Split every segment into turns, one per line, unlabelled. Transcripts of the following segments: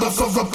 Saturated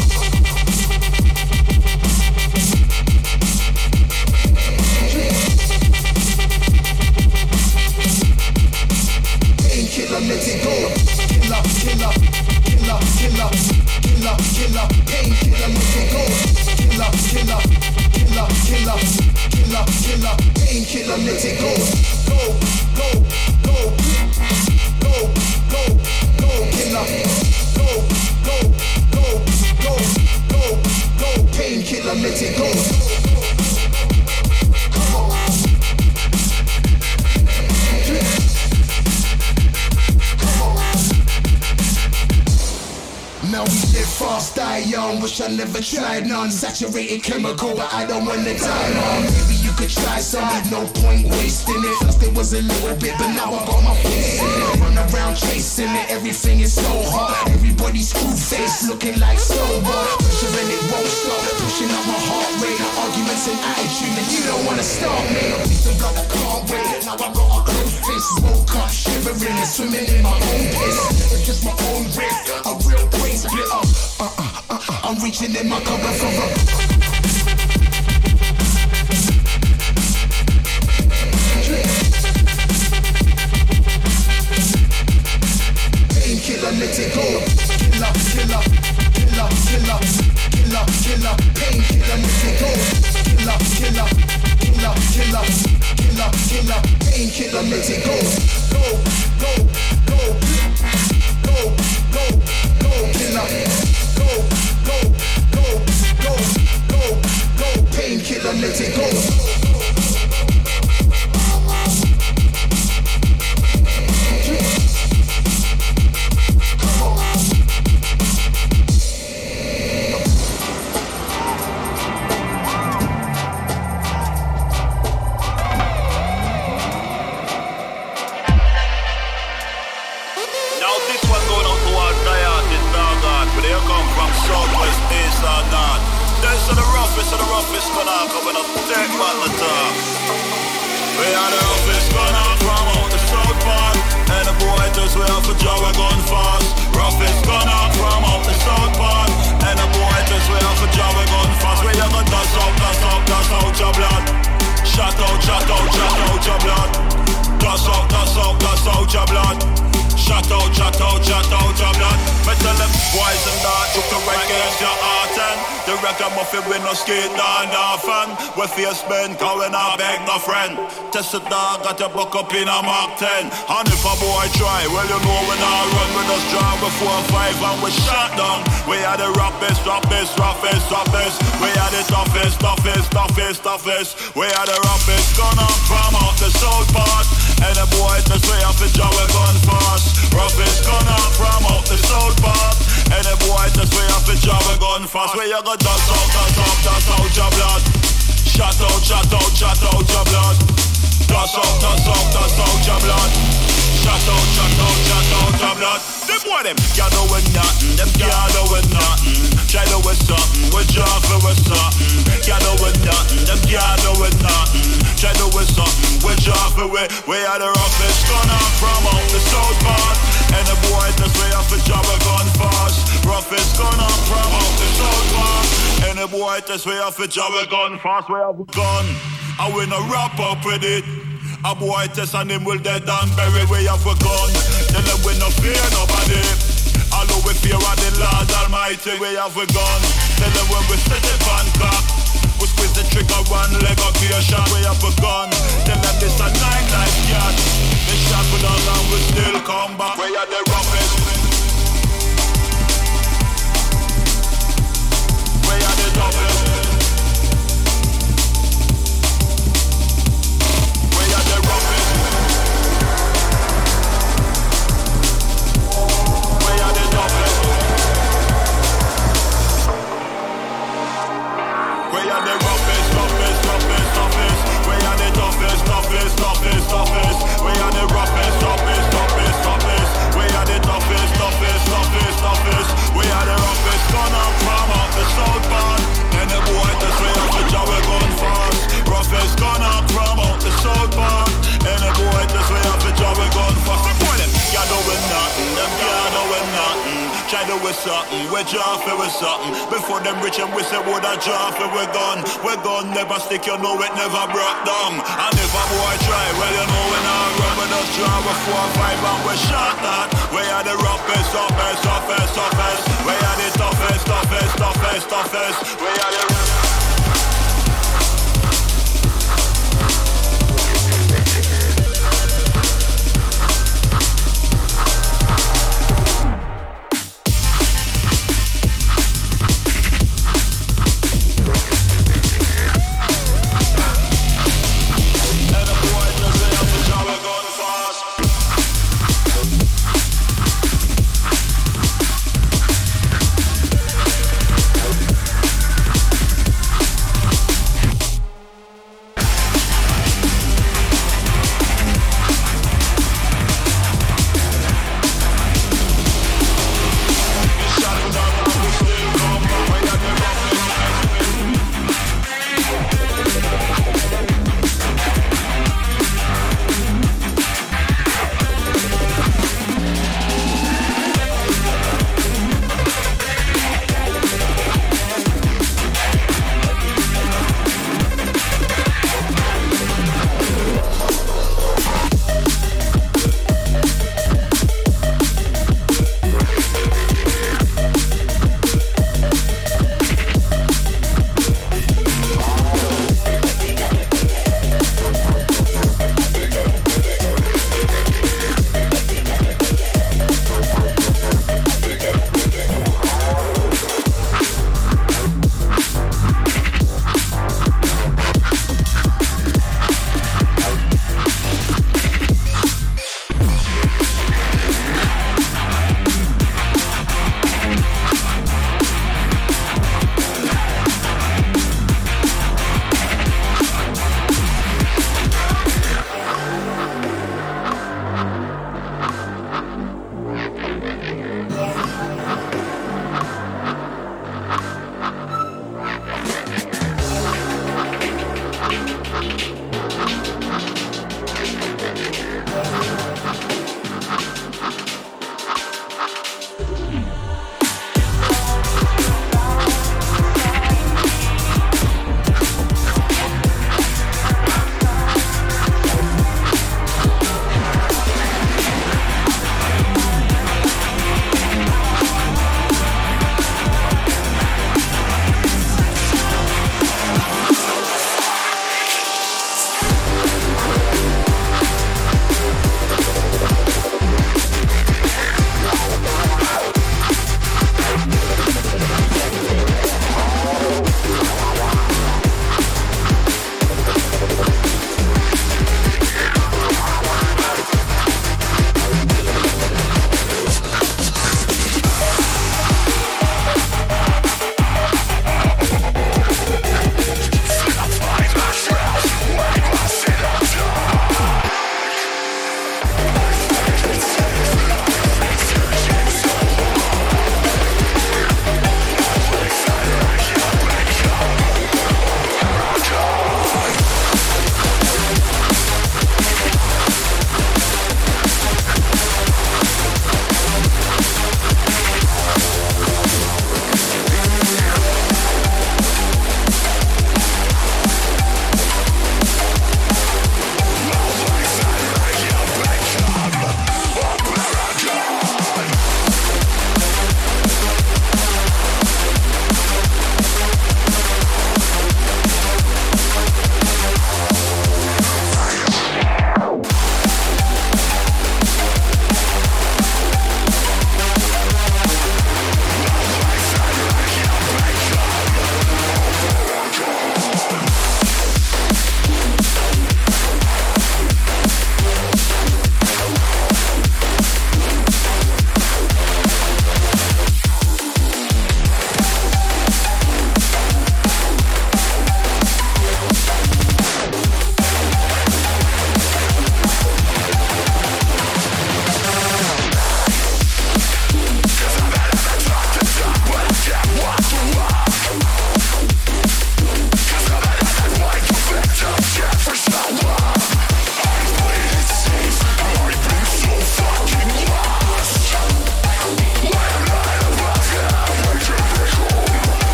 boys and that you can against your heart and the record muffin with no skate down often. We face bend, going out beg no friend. Test the dog, got your buck up in a MAC-10. And if a boy try, well you know when I run with us drive before five and we shot down. We are the roughest, roughest, roughest, roughest. We are the toughest, toughest, toughest, toughest. We are the roughest, gonna from out the south part. And the boy just way off the job, we gun fast. Roughest gunner from out the south part. The boy just way off the job and gun fast. Where you go dust out, dust out, dust out your blood. Shut out, shut out, shut out your blood. Dust out, dust out, dust out your blood. Shut out, shut out, shut out your blood. Them boy them can't do with nothing. Them can't do with nothing. Try to with something. Drop for with something. Can't do with nothing. Them can't do with nothing. Try to with something. We drop for we. Are the roughest gunner from out the south part. And the boy just way off the job a gun fast. Roughest gunner from out the south part. And the boy just way off the job a gun fast. We have a gun. I win a wrap up with it. A boy test and him will dead and buried We have a gun. Tell them we no fear nobody. Although we fear of the Lord Almighty, we have a gun. Tell them when we set it on cock. We squeeze the trigger, one leg up here, shot, we have a gun. Tell them this a nine life cat. They shot with us and we still come back. We are the roughest. Something, we draw for with something. Before them rich and we say would I draw for we gone. we're gone. never stick, you know it never broke down. And if a boy try, well you know when I run with us draw with four five and we shot that. We are the roughest, toughest, toughest, toughest. We are the toughest, toughest, toughest, toughest. We are the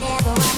never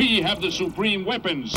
We
have
the
supreme weapons.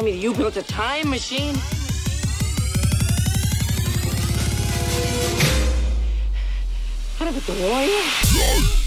telling me you built a time machine? Out of a DeLorean?